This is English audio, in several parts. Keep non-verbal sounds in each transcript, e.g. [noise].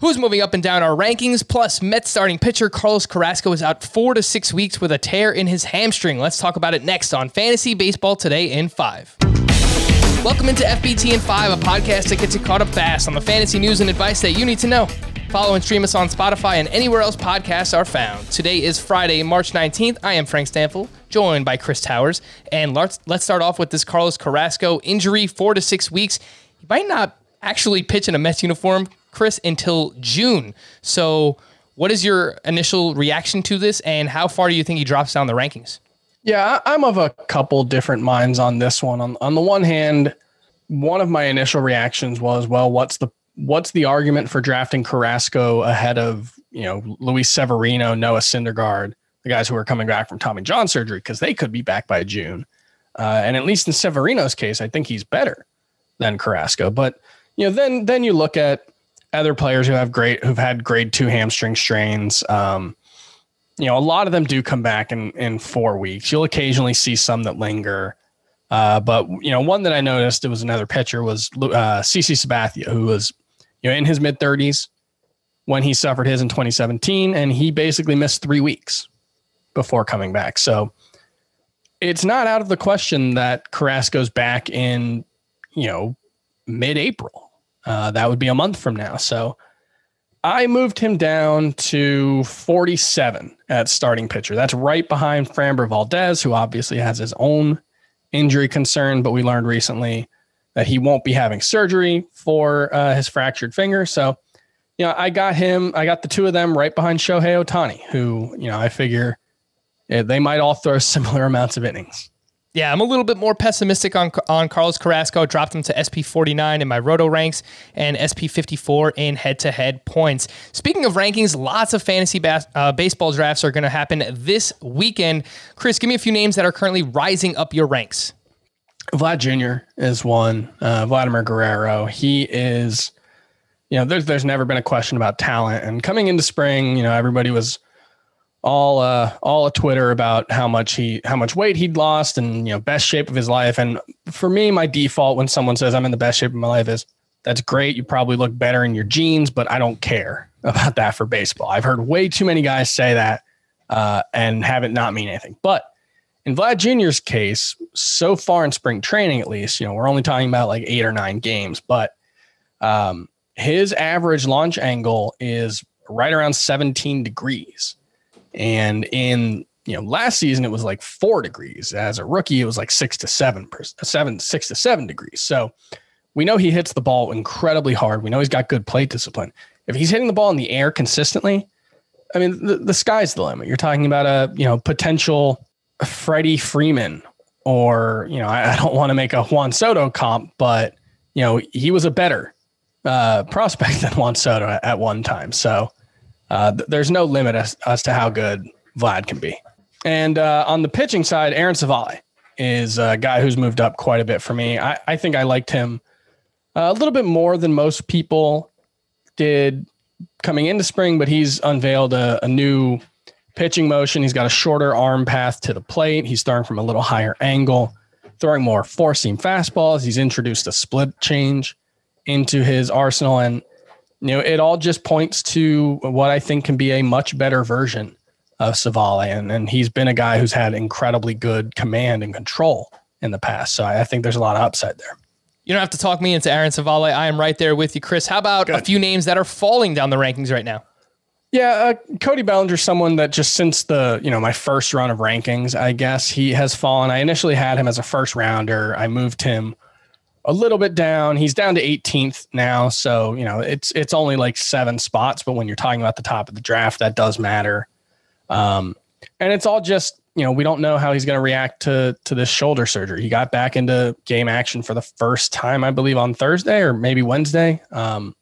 Who's moving up and down our rankings? Plus, Mets starting pitcher Carlos Carrasco is out four to six weeks with a tear in his hamstring. Let's talk about it next on Fantasy Baseball Today in 5. Welcome into FBT in 5, a podcast that gets you caught up fast on the fantasy news and advice that you need to know. Follow and stream us on Spotify and anywhere else podcasts are found. Today is Friday, March 19th. I am Frank Stampfl, joined by Chris Towers. And let's, let's start off with this Carlos Carrasco injury, four to six weeks. He might not actually pitch in a Mets uniform Chris, until June. So, what is your initial reaction to this, and how far do you think he drops down the rankings? Yeah, I'm of a couple different minds on this one. On on the one hand, one of my initial reactions was, well, what's the what's the argument for drafting Carrasco ahead of you know Luis Severino, Noah Syndergaard, the guys who are coming back from Tommy John surgery because they could be back by June. Uh, and at least in Severino's case, I think he's better than Carrasco. But you know, then then you look at other players who have great who've had grade two hamstring strains. Um, you know, a lot of them do come back in in four weeks. You'll occasionally see some that linger. Uh, but you know, one that I noticed it was another pitcher was uh, CC Sabathia, who was you know in his mid 30s when he suffered his in 2017, and he basically missed three weeks before coming back. So it's not out of the question that Carrasco's back in you know mid April. Uh, that would be a month from now. So I moved him down to 47 at starting pitcher. That's right behind Framber Valdez, who obviously has his own injury concern, but we learned recently that he won't be having surgery for uh, his fractured finger. So, you know, I got him, I got the two of them right behind Shohei Ohtani, who, you know, I figure eh, they might all throw [laughs] similar amounts of innings. Yeah, I'm a little bit more pessimistic on on Carlos Carrasco. Dropped him to SP 49 in my roto ranks and SP 54 in head to head points. Speaking of rankings, lots of fantasy bas- uh, baseball drafts are going to happen this weekend. Chris, give me a few names that are currently rising up your ranks. Vlad Jr. is one. Uh, Vladimir Guerrero. He is, you know, there's there's never been a question about talent. And coming into spring, you know, everybody was all uh all a Twitter about how much he how much weight he'd lost and you know best shape of his life. And for me, my default when someone says I'm in the best shape of my life is that's great. You probably look better in your jeans, but I don't care [laughs] about that for baseball. I've heard way too many guys say that uh, and have it not mean anything. But in Vlad Jr.'s case, so far in spring training, at least, you know, we're only talking about like eight or nine games, but um, his average launch angle is right around 17 degrees. And in you know last season it was like four degrees. As a rookie, it was like six to seven, seven six to seven degrees. So we know he hits the ball incredibly hard. We know he's got good plate discipline. If he's hitting the ball in the air consistently, I mean the, the sky's the limit. You're talking about a you know potential Freddie Freeman or you know I, I don't want to make a Juan Soto comp, but you know he was a better uh, prospect [laughs] than Juan Soto at, at one time. So uh, th- there's no limit as, as to how good Vlad can be. And uh, on the pitching side, Aaron Civale is a guy who's moved up quite a bit for me. I, I think I liked him a little bit more than most people did coming into spring, but he's unveiled a, a new pitching motion. He's got a shorter arm path to the plate. He's throwing from a little higher angle, throwing more four seam fastballs. He's introduced a split change into his arsenal. And you know, it all just points to what I think can be a much better version of Civale. And, and he's been a guy who's had incredibly good command and control in the past. So I, I think there's a lot of upside there. You don't have to talk me into Aaron Civale. I am right there with you, Chris. How about good. a few names that are falling down the rankings right now? Yeah, uh, Cody Bellinger, someone that just since the you know my first run of rankings, I guess he has fallen. I initially had him as a first rounder. I moved him a little bit down. He's down to 18th now, so you know it's it's only like seven spots. But when you're talking about the top of the draft, that does matter. Um, and it's all just you know we don't know how he's going to react to to this shoulder surgery. He got back into game action for the first time, I believe, on Thursday or maybe Wednesday. Um,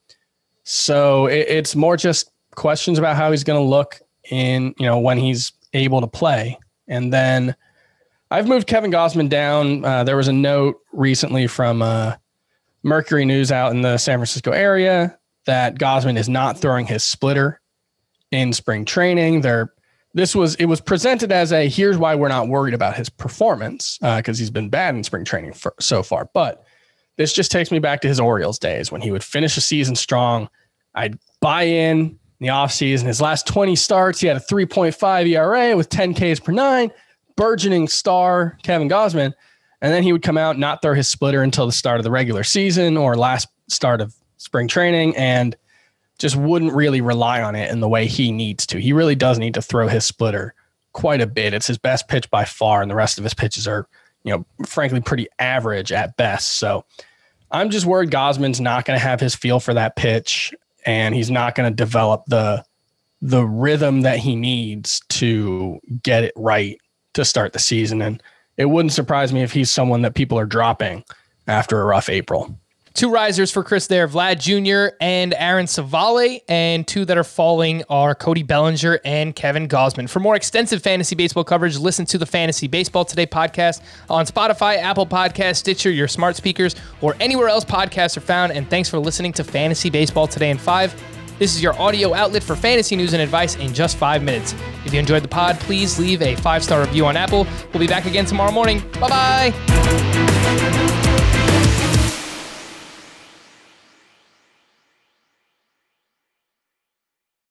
so it, it's more just questions about how he's going to look in you know when he's able to play, and then I've moved Kevin Gausman down. Uh, there was a note recently from uh, Mercury News out in the San Francisco area that Gausman is not throwing his splitter in spring training. There, this was it was presented as a here's why we're not worried about his performance because uh, he's been bad in spring training for, so far. But this just takes me back to his Orioles days when he would finish a season strong. I'd buy in in the offseason. His last 20 starts, he had a 3.5 ERA with 10 Ks per nine, burgeoning star Kevin Gausman, And then he would come out, not throw his splitter until the start of the regular season or last start of spring training, and just wouldn't really rely on it in the way he needs to. He really does need to throw his splitter quite a bit. It's his best pitch by far, and the rest of his pitches are, you know, frankly, pretty average at best. So I'm just worried Gausman's not going to have his feel for that pitch, and he's not going to develop the the rhythm that he needs to get it right to start the season. And it wouldn't surprise me if he's someone that people are dropping after a rough April. Two risers for Chris there, Vlad Jr. and Aaron Civale, and two that are falling are Cody Bellinger and Kevin Gausman. For more extensive fantasy baseball coverage, listen to the Fantasy Baseball Today podcast on Spotify, Apple Podcast, Stitcher, your smart speakers, or anywhere else podcasts are found. And thanks for listening to Fantasy Baseball Today in five. This is your audio outlet for fantasy news and advice in just five minutes. If you enjoyed the pod, please leave a five star review on Apple. We'll be back again tomorrow morning. Bye bye.